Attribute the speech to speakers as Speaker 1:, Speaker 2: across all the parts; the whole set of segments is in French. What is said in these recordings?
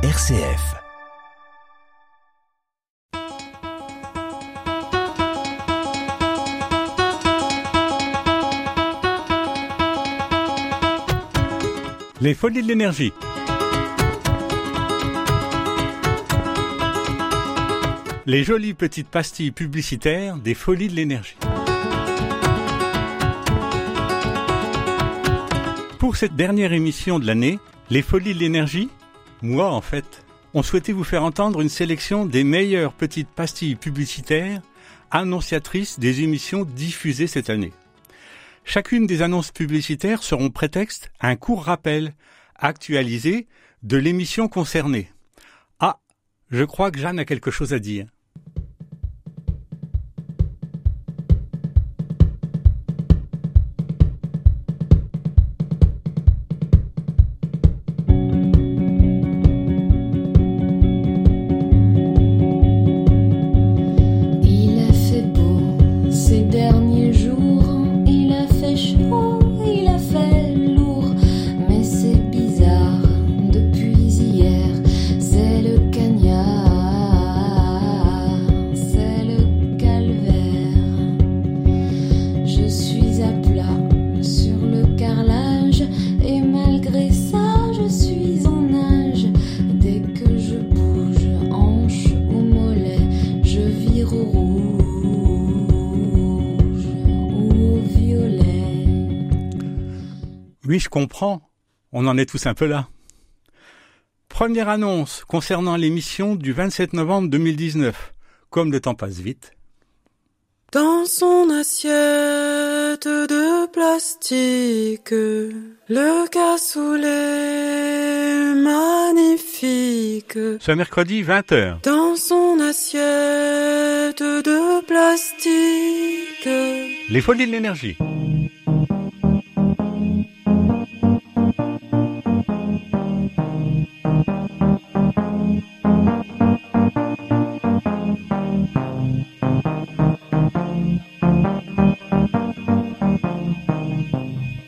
Speaker 1: RCF.
Speaker 2: Les folies de l'énergie. Les jolies petites pastilles publicitaires des folies de l'énergie. Pour cette dernière émission de l'année, Les folies de l'énergie, moi en fait, on souhaitait vous faire entendre une sélection des meilleures petites pastilles publicitaires annonciatrices des émissions diffusées cette année. Chacune des annonces publicitaires seront prétexte à un court rappel actualisé de l'émission concernée. Ah, je crois que Jeanne a quelque chose à dire. On en est tous un peu là. Première annonce concernant l'émission du 27 novembre 2019. Comme le temps passe vite.
Speaker 3: Dans son assiette de plastique, le cassoulet magnifique.
Speaker 2: Ce mercredi 20h.
Speaker 3: Dans son assiette de plastique,
Speaker 2: Les folies de l'énergie.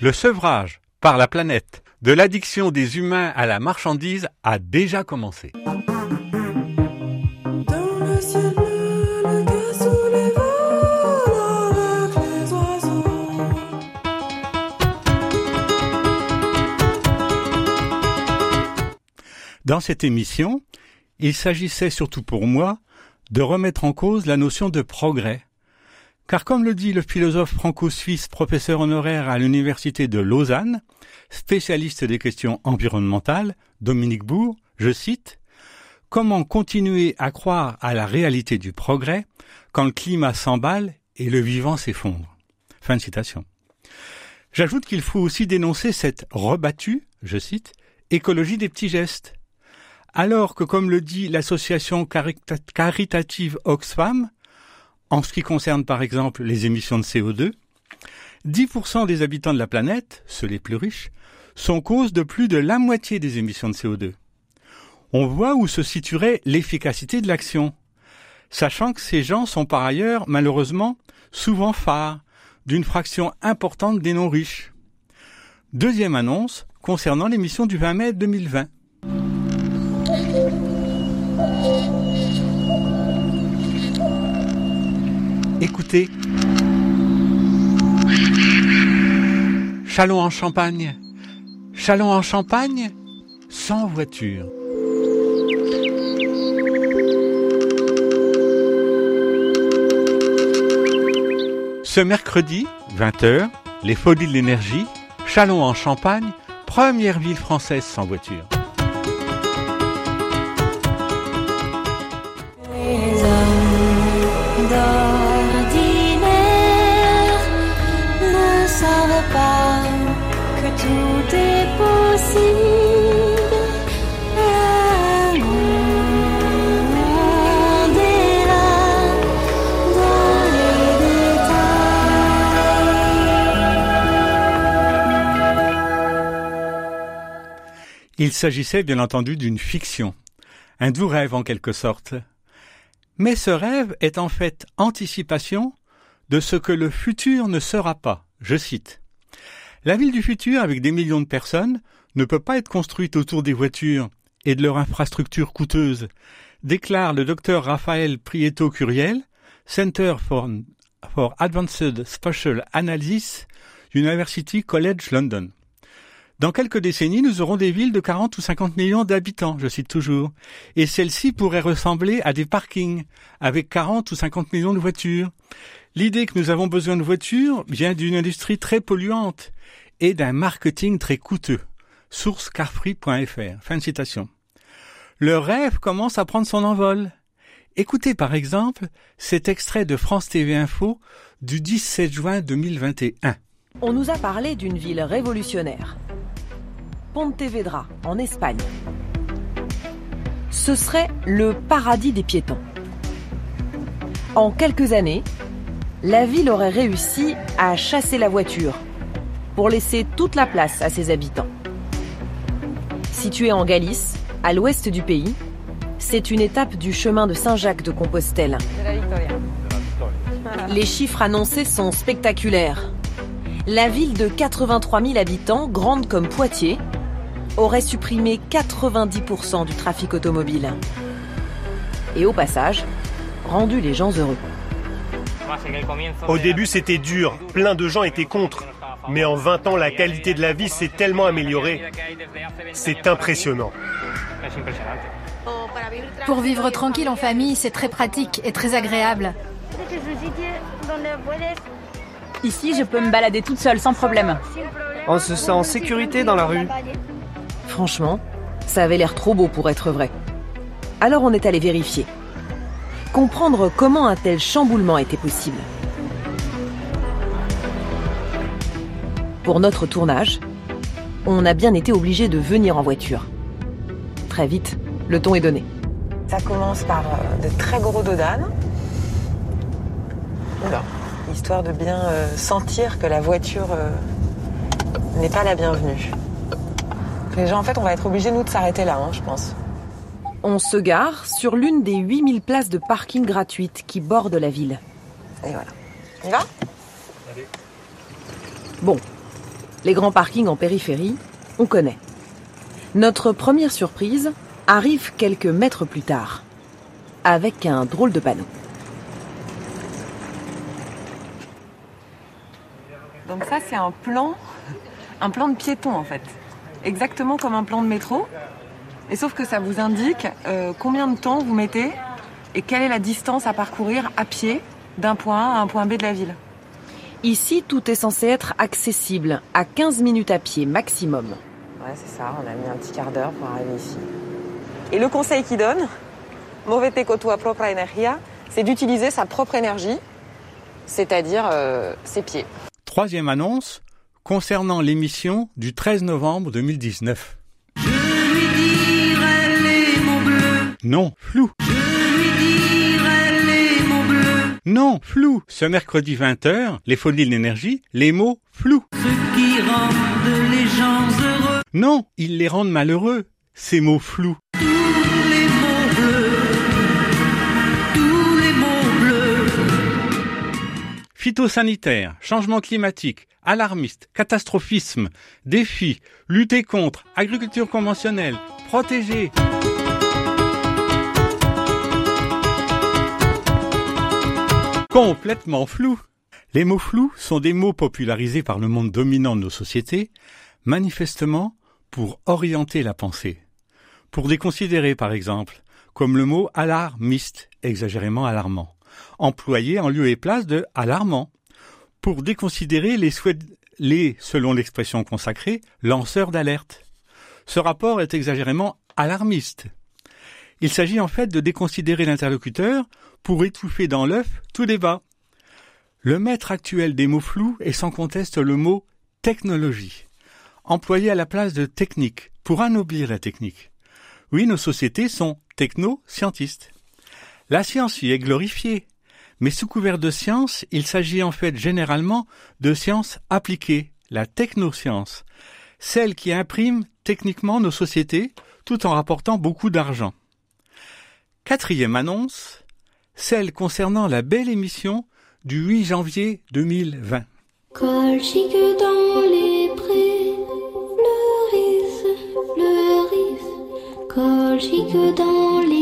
Speaker 2: Le sevrage par la planète de l'addiction des humains à la marchandise a déjà commencé.
Speaker 3: dans
Speaker 2: cette émission, il s'agissait surtout pour moi de remettre en cause la notion de progrès. Car comme le dit le philosophe franco-suisse professeur honoraire à l'université de Lausanne, spécialiste des questions environnementales, Dominique Bourg, je cite, Comment continuer à croire à la réalité du progrès quand le climat s'emballe et le vivant s'effondre? Fin de citation. J'ajoute qu'il faut aussi dénoncer cette rebattue, je cite, écologie des petits gestes. Alors que, comme le dit l'association carita- caritative Oxfam, en ce qui concerne par exemple les émissions de CO2, 10% des habitants de la planète, ceux les plus riches, sont cause de plus de la moitié des émissions de CO2. On voit où se situerait l'efficacité de l'action, sachant que ces gens sont par ailleurs, malheureusement, souvent phares d'une fraction importante des non-riches. Deuxième annonce concernant l'émission du 20 mai 2020. Écoutez. Chalon en Champagne. Chalon en Champagne sans voiture. Ce mercredi, 20h, les Folies de l'énergie, Chalon en Champagne, première ville française sans voiture. Il s'agissait bien entendu d'une fiction, un doux rêve en quelque sorte. Mais ce rêve est en fait anticipation de ce que le futur ne sera pas. Je cite. La ville du futur, avec des millions de personnes, ne peut pas être construite autour des voitures et de leur infrastructure coûteuse, déclare le docteur Raphaël Prieto Curiel, Center for, for Advanced Spatial Analysis, University College London. Dans quelques décennies, nous aurons des villes de 40 ou 50 millions d'habitants, je cite toujours, et celles-ci pourraient ressembler à des parkings, avec 40 ou 50 millions de voitures. L'idée que nous avons besoin de voitures vient d'une industrie très polluante et d'un marketing très coûteux. Source carfree.fr. Fin de citation. Le rêve commence à prendre son envol. Écoutez par exemple cet extrait de France TV Info du 17 juin 2021.
Speaker 1: On nous a parlé d'une ville révolutionnaire. Pontevedra, en Espagne. Ce serait le paradis des piétons. En quelques années, la ville aurait réussi à chasser la voiture pour laisser toute la place à ses habitants. Située en Galice, à l'ouest du pays, c'est une étape du chemin de Saint-Jacques de Compostelle. Les chiffres annoncés sont spectaculaires. La ville de 83 000 habitants, grande comme Poitiers, aurait supprimé 90% du trafic automobile. Et au passage, rendu les gens heureux.
Speaker 4: Au début, c'était dur, plein de gens étaient contre. Mais en 20 ans, la qualité de la vie s'est tellement améliorée. C'est impressionnant.
Speaker 5: Pour vivre tranquille en famille, c'est très pratique et très agréable.
Speaker 6: Ici, je peux me balader toute seule sans problème.
Speaker 7: On se sent en sécurité dans la rue.
Speaker 1: Franchement, ça avait l'air trop beau pour être vrai. Alors on est allé vérifier. Comprendre comment un tel chamboulement était possible. Pour notre tournage, on a bien été obligé de venir en voiture. Très vite, le ton est donné.
Speaker 8: Ça commence par euh, de très gros dodanes. Oula. Histoire de bien euh, sentir que la voiture euh, n'est pas la bienvenue. En fait, on va être obligés, nous, de s'arrêter là, hein, je pense.
Speaker 1: On se gare sur l'une des 8000 places de parking gratuites qui bordent la ville.
Speaker 8: Et voilà. On y va?
Speaker 1: Bon, les grands parkings en périphérie, on connaît. Notre première surprise arrive quelques mètres plus tard, avec un drôle de panneau.
Speaker 8: Donc ça, c'est un plan, un plan de piéton, en fait. Exactement comme un plan de métro. Et sauf que ça vous indique euh, combien de temps vous mettez et quelle est la distance à parcourir à pied d'un point A à un point B de la ville.
Speaker 1: Ici, tout est censé être accessible à 15 minutes à pied maximum.
Speaker 8: Ouais, c'est ça, on a mis un petit quart d'heure pour arriver ici. Et le conseil qu'il donne, movete con tua propria energia, c'est d'utiliser sa propre énergie, c'est-à-dire euh, ses pieds.
Speaker 2: Troisième annonce concernant l'émission du 13 novembre 2019. Non, flou. Non, flou. Ce mercredi 20h, les folies de l'énergie, les mots flous. Non, ils les rendent malheureux, ces mots flous. Phytosanitaire, changement climatique, alarmiste, catastrophisme, défi, lutter contre, agriculture conventionnelle, protéger. Complètement flou. Les mots flous sont des mots popularisés par le monde dominant de nos sociétés, manifestement pour orienter la pensée. Pour déconsidérer, par exemple, comme le mot alarmiste, exagérément alarmant, employé en lieu et place de alarmant, pour déconsidérer les les, selon l'expression consacrée, lanceurs d'alerte. Ce rapport est exagérément alarmiste. Il s'agit en fait de déconsidérer l'interlocuteur pour étouffer dans l'œuf tout débat. Le maître actuel des mots flous est sans conteste le mot technologie, employé à la place de technique, pour anoblir la technique. Oui, nos sociétés sont techno-scientistes. La science y est glorifiée, mais sous couvert de science, il s'agit en fait généralement de science appliquée, la technoscience, celle qui imprime techniquement nos sociétés tout en rapportant beaucoup d'argent. Quatrième annonce, celle concernant la belle émission du 8 janvier 2020.
Speaker 9: Colchique dans les prés, fleurissent, fleurissent, Colchique dans les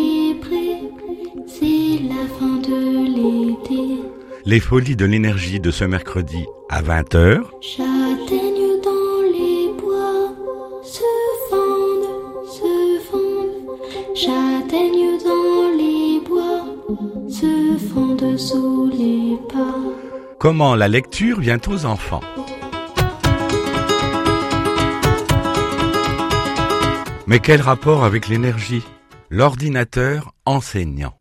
Speaker 2: Les folies de l'énergie de ce mercredi à 20h.
Speaker 9: Châtaignes dans les bois se fendent, se fondent. Châtaignes dans les bois se fondent sous les pas.
Speaker 2: Comment la lecture vient aux enfants? Mais quel rapport avec l'énergie? L'ordinateur enseignant.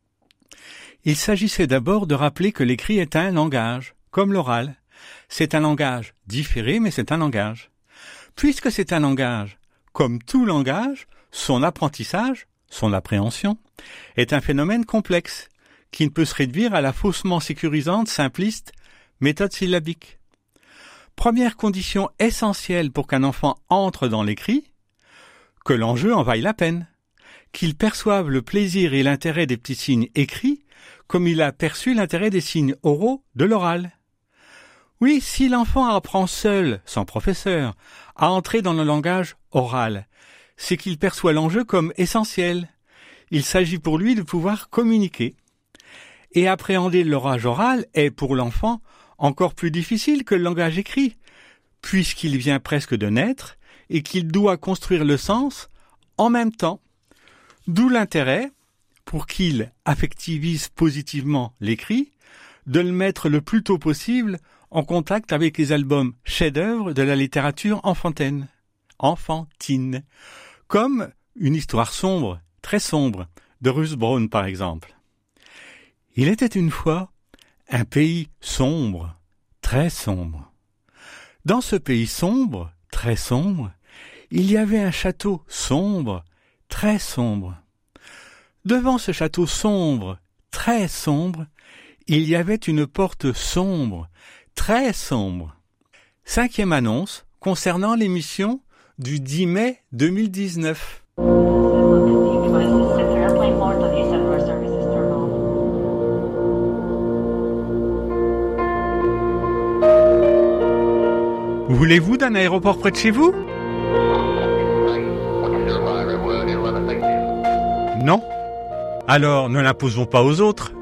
Speaker 2: Il s'agissait d'abord de rappeler que l'écrit est un langage, comme l'oral. C'est un langage différé, mais c'est un langage. Puisque c'est un langage, comme tout langage, son apprentissage, son appréhension, est un phénomène complexe, qui ne peut se réduire à la faussement sécurisante, simpliste, méthode syllabique. Première condition essentielle pour qu'un enfant entre dans l'écrit, que l'enjeu en vaille la peine, qu'il perçoive le plaisir et l'intérêt des petits signes écrits comme il a perçu l'intérêt des signes oraux de l'oral. Oui, si l'enfant apprend seul, sans professeur, à entrer dans le langage oral, c'est qu'il perçoit l'enjeu comme essentiel. Il s'agit pour lui de pouvoir communiquer. Et appréhender l'orage oral est pour l'enfant encore plus difficile que le langage écrit, puisqu'il vient presque de naître et qu'il doit construire le sens en même temps. D'où l'intérêt, pour qu'il affectivise positivement l'écrit, de le mettre le plus tôt possible en contact avec les albums chefs-d'œuvre de la littérature enfantine, enfantine, comme une histoire sombre, très sombre, de Ruth Brown par exemple. Il était une fois un pays sombre, très sombre. Dans ce pays sombre, très sombre, il y avait un château sombre, très sombre. Devant ce château sombre, très sombre, il y avait une porte sombre, très sombre. Cinquième annonce concernant l'émission du 10 mai 2019. Voulez-vous d'un aéroport près de chez vous? Alors ne l'imposons pas aux autres.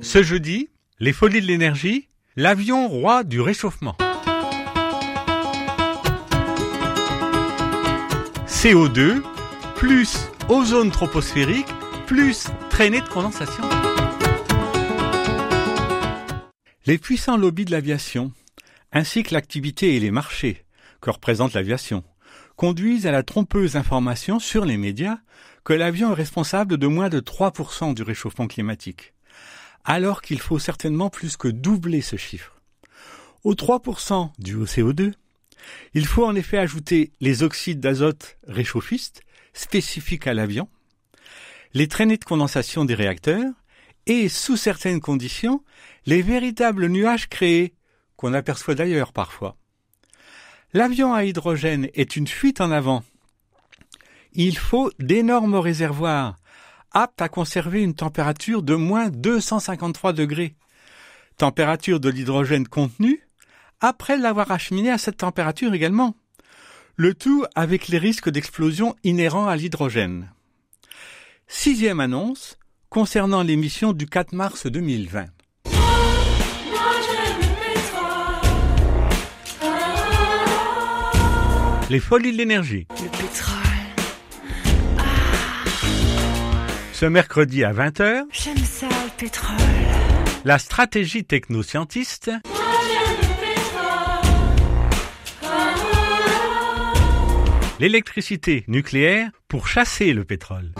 Speaker 2: Ce jeudi, les folies de l'énergie, l'avion roi du réchauffement. CO2 plus ozone troposphérique plus traînée de condensation. Les puissants lobbies de l'aviation, ainsi que l'activité et les marchés que représente l'aviation, conduisent à la trompeuse information sur les médias que l'avion est responsable de moins de 3% du réchauffement climatique, alors qu'il faut certainement plus que doubler ce chiffre. Aux 3% du CO2, il faut en effet ajouter les oxydes d'azote réchauffistes spécifiques à l'avion, les traînées de condensation des réacteurs et, sous certaines conditions, les véritables nuages créés, qu'on aperçoit d'ailleurs parfois. L'avion à hydrogène est une fuite en avant. Il faut d'énormes réservoirs, aptes à conserver une température de moins 253 degrés. Température de l'hydrogène contenu, après l'avoir acheminé à cette température également. Le tout avec les risques d'explosion inhérents à l'hydrogène. Sixième annonce concernant l'émission du 4 mars 2020. Les folies de l'énergie.
Speaker 3: Le pétrole.
Speaker 2: Ce mercredi à 20h,
Speaker 3: J'aime ça, le pétrole.
Speaker 2: la stratégie technoscientiste l'électricité nucléaire pour chasser le pétrole.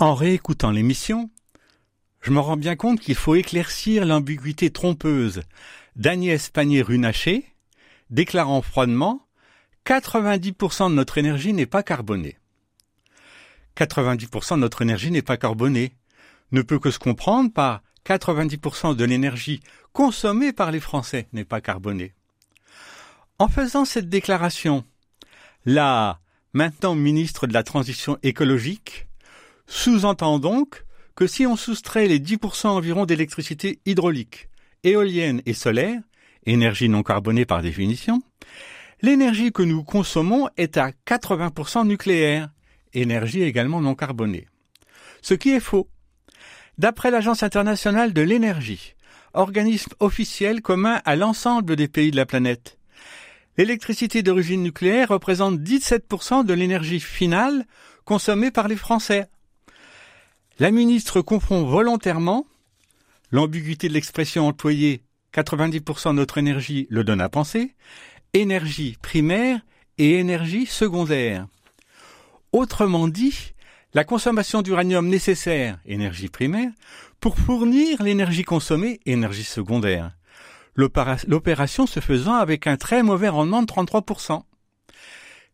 Speaker 2: En réécoutant l'émission, je me rends bien compte qu'il faut éclaircir l'ambiguïté trompeuse d'Agnès Pannier-Runacher, déclarant froidement 90% de notre énergie n'est pas carbonée. 90% de notre énergie n'est pas carbonée ne peut que se comprendre par 90% de l'énergie consommée par les Français n'est pas carbonée. En faisant cette déclaration, la maintenant ministre de la Transition écologique sous-entend donc que si on soustrait les 10% environ d'électricité hydraulique, éolienne et solaire, énergie non carbonée par définition, l'énergie que nous consommons est à 80% nucléaire, énergie également non carbonée. Ce qui est faux. D'après l'Agence internationale de l'énergie, organisme officiel commun à l'ensemble des pays de la planète, l'électricité d'origine nucléaire représente 17% de l'énergie finale consommée par les Français. La ministre confond volontairement l'ambiguïté de l'expression employée 90% de notre énergie le donne à penser, énergie primaire et énergie secondaire. Autrement dit, la consommation d'uranium nécessaire, énergie primaire, pour fournir l'énergie consommée, énergie secondaire. L'opération se faisant avec un très mauvais rendement de 33%.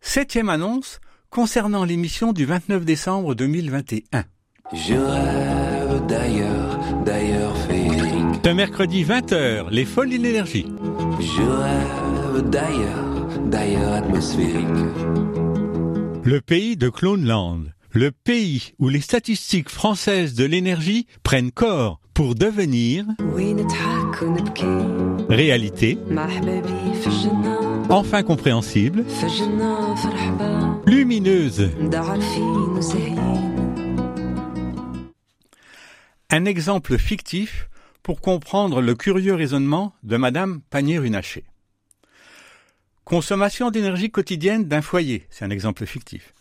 Speaker 2: Septième annonce concernant l'émission du 29 décembre 2021.
Speaker 10: Je rêve d'ailleurs, d'ailleurs féerique.
Speaker 2: Ce mercredi 20h, les folies de l'énergie.
Speaker 10: Je rêve d'ailleurs, d'ailleurs atmosphérique.
Speaker 2: Le pays de Cloneland le pays où les statistiques françaises de l'énergie prennent corps pour devenir réalité, enfin compréhensible, lumineuse. Un exemple fictif pour comprendre le curieux raisonnement de Madame Panier-Runacher. Consommation d'énergie quotidienne d'un foyer, c'est un exemple fictif.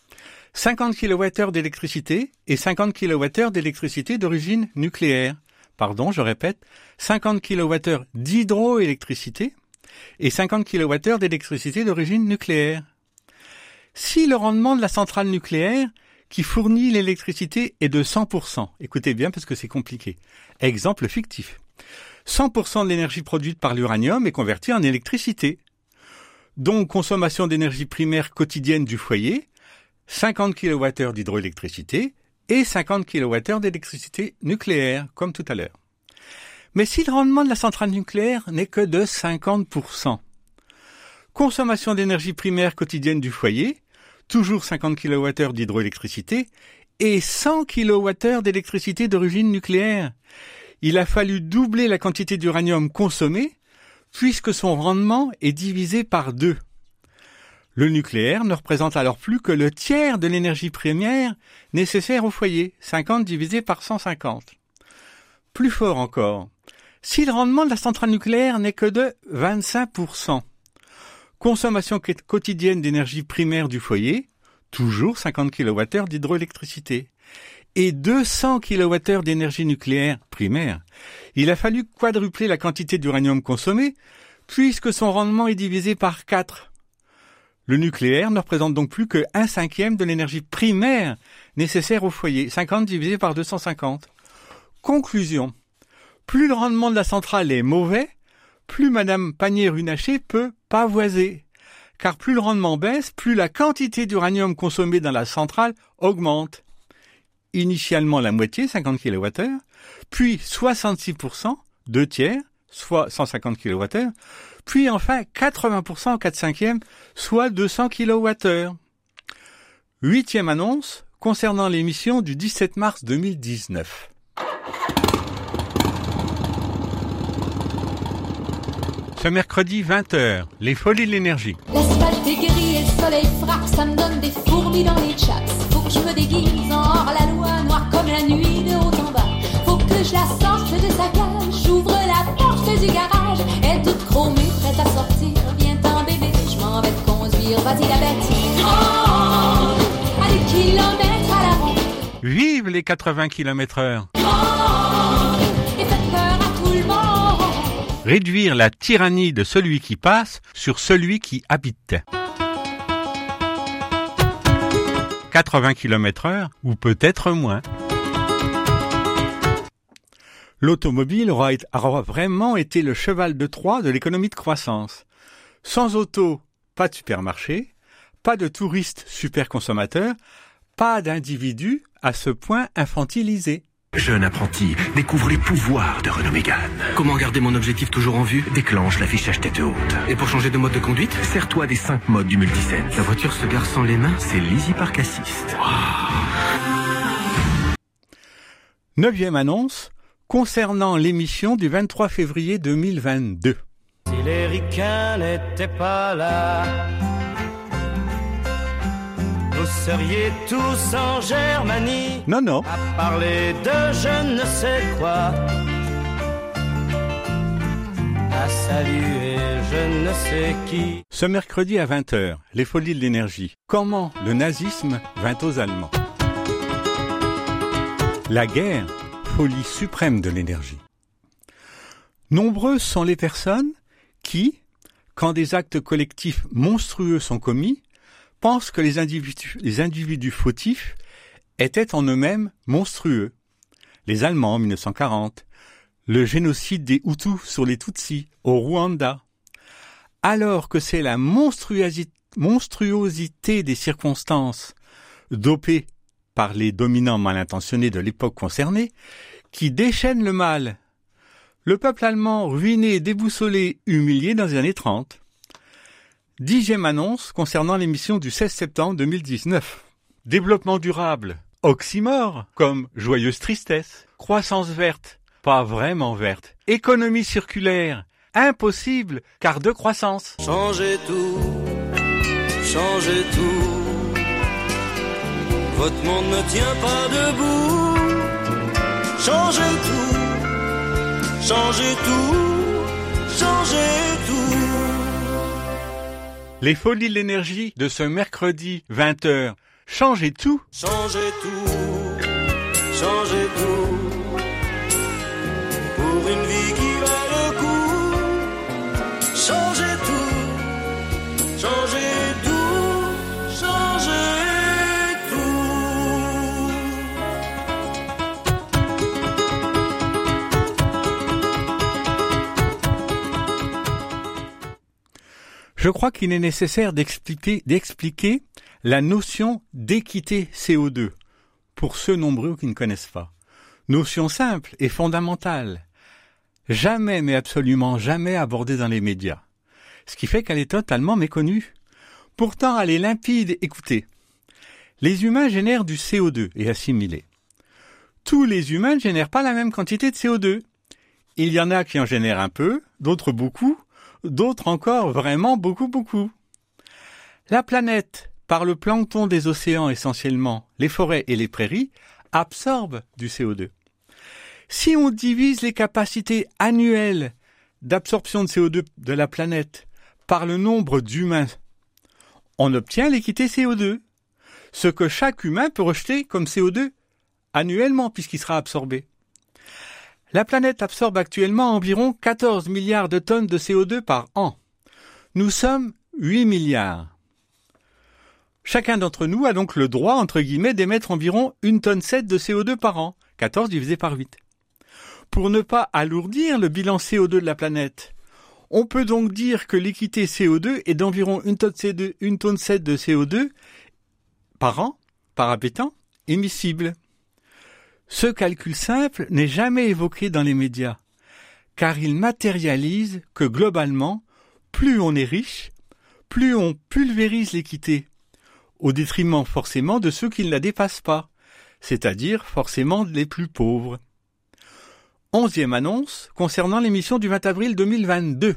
Speaker 2: 50 kWh d'électricité et 50 kWh d'électricité d'origine nucléaire. Pardon, je répète, 50 kWh d'hydroélectricité et 50 kWh d'électricité d'origine nucléaire. Si le rendement de la centrale nucléaire qui fournit l'électricité est de 100%, écoutez bien parce que c'est compliqué. Exemple fictif. 100% de l'énergie produite par l'uranium est convertie en électricité. Donc consommation d'énergie primaire quotidienne du foyer, 50 kWh d'hydroélectricité et 50 kWh d'électricité nucléaire, comme tout à l'heure. Mais si le rendement de la centrale nucléaire n'est que de 50%, consommation d'énergie primaire quotidienne du foyer, toujours 50 kWh d'hydroélectricité et 100 kWh d'électricité d'origine nucléaire. Il a fallu doubler la quantité d'uranium consommée puisque son rendement est divisé par deux. Le nucléaire ne représente alors plus que le tiers de l'énergie première nécessaire au foyer, 50 divisé par 150. Plus fort encore, si le rendement de la centrale nucléaire n'est que de 25%, consommation quotidienne d'énergie primaire du foyer, toujours 50 kWh d'hydroélectricité, et 200 kWh d'énergie nucléaire primaire, il a fallu quadrupler la quantité d'uranium consommé, puisque son rendement est divisé par 4 le nucléaire ne représente donc plus que un cinquième de l'énergie primaire nécessaire au foyer, 50 divisé par 250. Conclusion. Plus le rendement de la centrale est mauvais, plus Madame Panier-Runacher peut pavoiser. Car plus le rendement baisse, plus la quantité d'uranium consommée dans la centrale augmente. Initialement la moitié, 50 kWh, puis 66%, deux tiers, soit 150 kWh, puis enfin 80% en 4 cinquièmes, soit 200 kWh. Huitième annonce concernant l'émission du 17 mars 2019. Ce mercredi 20h, les folies de l'énergie.
Speaker 9: L'asphalte est gris et le soleil frappe, ça me donne des fourmis dans les chats. Faut que je me déguise en hors la loi, noire comme la nuit de haut en bas. Faut que je la sorte de sa cage, j'ouvre la porte du garage, elle est toute chromée, prête à sortir. Viens t'en bébé, je m'en vais te conduire, vas-y la bête. Oh, à des kilomètres à la ronde.
Speaker 2: Vive les 80 km heure. Réduire la tyrannie de celui qui passe sur celui qui habite. 80 km heure ou peut-être moins. L'automobile aura, vraiment été le cheval de Troie de l'économie de croissance. Sans auto, pas de supermarché, pas de touristes super consommateurs, pas d'individus à ce point infantilisés.
Speaker 11: Jeune apprenti, découvre les pouvoirs de Renault Mégane.
Speaker 12: Comment garder mon objectif toujours en vue?
Speaker 11: Déclenche l'affichage tête haute.
Speaker 12: Et pour changer de mode de conduite?
Speaker 11: Sers-toi des 5 modes du Multisense.
Speaker 12: La voiture se gare sans les mains?
Speaker 11: C'est l'Easy Park Assist.
Speaker 2: Neuvième annonce concernant l'émission du 23 février 2022.
Speaker 13: Si les ricains n'étaient pas là, vous seriez tous en Germanie.
Speaker 2: Non, non.
Speaker 13: À parler de je ne sais quoi. À saluer je ne sais qui.
Speaker 2: Ce mercredi à 20h, les folies de l'énergie. Comment le nazisme vint aux Allemands? La guerre, folie suprême de l'énergie. Nombreuses sont les personnes qui, quand des actes collectifs monstrueux sont commis, pensent que les individus, les individus fautifs étaient en eux-mêmes monstrueux. Les Allemands en 1940, le génocide des Hutus sur les Tutsis au Rwanda, alors que c'est la monstruosité, des circonstances dopées par les dominants mal intentionnés de l'époque concernée qui déchaîne le mal. Le peuple allemand ruiné, déboussolé, humilié dans les années 30. Dixième annonce concernant l'émission du 16 septembre 2019. Développement durable, oxymore, comme joyeuse tristesse, croissance verte, pas vraiment verte, économie circulaire, impossible, car de croissance.
Speaker 13: Changez tout, changez tout. Votre monde ne tient pas debout. Changez tout, changez tout, changez.
Speaker 2: Les folies de l'énergie de ce mercredi 20h. Changez tout.
Speaker 13: Changez tout, changez tout. Pour une vie qui va le coup. Changez tout, changez
Speaker 2: Je crois qu'il est nécessaire d'expliquer, la notion d'équité CO2 pour ceux nombreux qui ne connaissent pas. Notion simple et fondamentale. Jamais, mais absolument jamais abordée dans les médias. Ce qui fait qu'elle est totalement méconnue. Pourtant, elle est limpide. Écoutez. Les humains génèrent du CO2 et assimilés. Tous les humains ne génèrent pas la même quantité de CO2. Il y en a qui en génèrent un peu, d'autres beaucoup, d'autres encore vraiment beaucoup beaucoup. La planète, par le plancton des océans essentiellement, les forêts et les prairies, absorbe du CO2. Si on divise les capacités annuelles d'absorption de CO2 de la planète par le nombre d'humains, on obtient l'équité CO2, ce que chaque humain peut rejeter comme CO2 annuellement puisqu'il sera absorbé. La planète absorbe actuellement environ 14 milliards de tonnes de CO2 par an. Nous sommes 8 milliards. Chacun d'entre nous a donc le droit, entre guillemets, d'émettre environ une tonne 7 de CO2 par an, 14 divisé par 8. Pour ne pas alourdir le bilan CO2 de la planète, on peut donc dire que l'équité CO2 est d'environ une tonne, CO2, une tonne 7 de CO2 par an, par habitant, émissible. Ce calcul simple n'est jamais évoqué dans les médias, car il matérialise que globalement, plus on est riche, plus on pulvérise l'équité, au détriment forcément de ceux qui ne la dépassent pas, c'est-à-dire forcément les plus pauvres. Onzième annonce concernant l'émission du 20 avril 2022.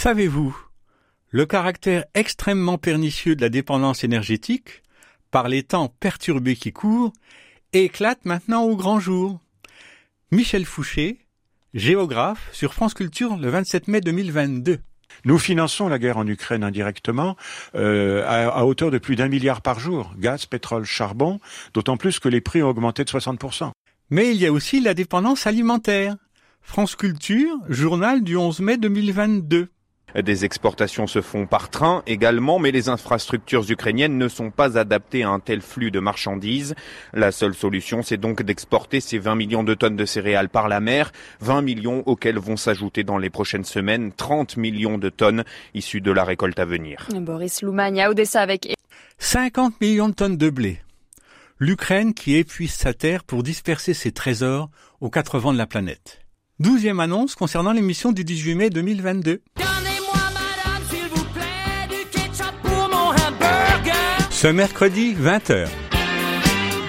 Speaker 2: Savez-vous le caractère extrêmement pernicieux de la dépendance énergétique, par les temps perturbés qui courent, éclate maintenant au grand jour. Michel Fouché, géographe, sur France Culture le 27 mai 2022.
Speaker 14: Nous finançons la guerre en Ukraine indirectement euh, à, à, hauteur de plus d'un milliard par jour, gaz, pétrole, charbon, d'autant plus que les prix ont augmenté de 60%.
Speaker 2: Mais il y a aussi la dépendance alimentaire. France Culture, journal du 11 mai 2022.
Speaker 15: Des exportations se font par train également, mais les infrastructures ukrainiennes ne sont pas adaptées à un tel flux de marchandises. La seule solution, c'est donc d'exporter ces 20 millions de tonnes de céréales par la mer, 20 millions auxquels vont s'ajouter dans les prochaines semaines 30 millions de tonnes issues de la récolte à venir.
Speaker 16: Boris Loumagne à Odessa avec
Speaker 2: 50 millions de tonnes de blé. L'Ukraine qui épuise sa terre pour disperser ses trésors aux quatre vents de la planète. Douzième annonce concernant l'émission du 18 mai 2022. Ce mercredi, 20h.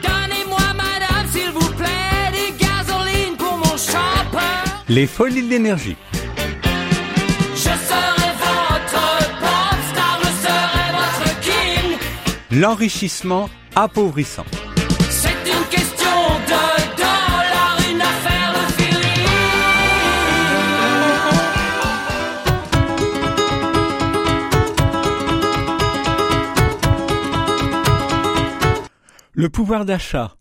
Speaker 17: Donnez-moi, madame, s'il vous plaît, du gasoline pour mon chopper.
Speaker 2: Les folies de l'énergie.
Speaker 17: Je serai votre pop star, je serai votre king.
Speaker 2: L'enrichissement appauvrissant. Le pouvoir d'achat,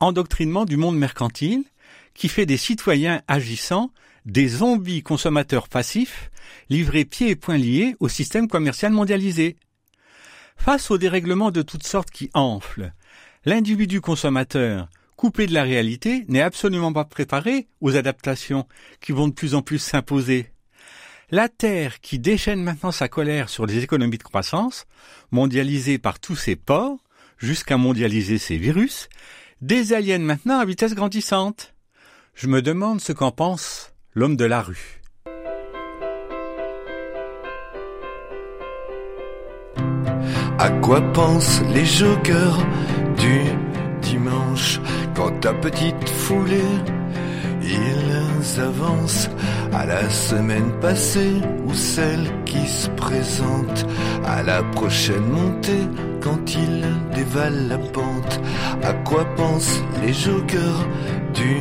Speaker 2: endoctrinement du monde mercantile, qui fait des citoyens agissants des zombies consommateurs passifs, livrés pieds et poings liés au système commercial mondialisé. Face aux dérèglements de toutes sortes qui enflent, l'individu consommateur, coupé de la réalité, n'est absolument pas préparé aux adaptations qui vont de plus en plus s'imposer. La Terre, qui déchaîne maintenant sa colère sur les économies de croissance, mondialisées par tous ses ports, jusqu'à mondialiser ses virus, désaliène maintenant à vitesse grandissante. Je me demande ce qu'en pense l'homme de la rue.
Speaker 18: À quoi pensent les jokers du dimanche? Quand ta petite foulée ils avancent à la semaine passée ou celle qui se présente. À la prochaine montée quand ils dévalent la pente. À quoi pensent les jokers du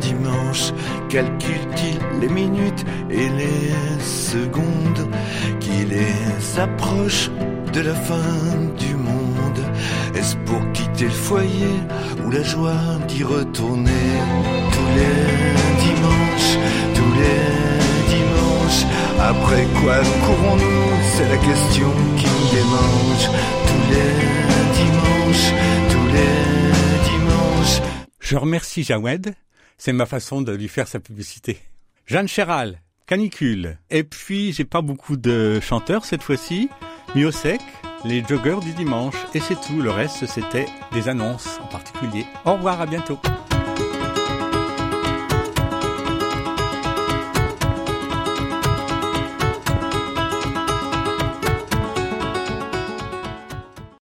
Speaker 18: dimanche? Calculent-ils les minutes et les secondes? Qui les approchent de la fin du monde? Est-ce pour quitter le foyer ou la joie d'y retourner? Tous les dimanches, les dimanches Après quoi courons-nous? C'est la question qui démange tous les dimanches, tous les dimanches.
Speaker 2: Je remercie Jawed, c'est ma façon de lui faire sa publicité. Jeanne Chéral, Canicule. Et puis, j'ai pas beaucoup de chanteurs cette fois-ci. Miosek, les joggers du dimanche. Et c'est tout. Le reste, c'était des annonces en particulier. Au revoir, à bientôt.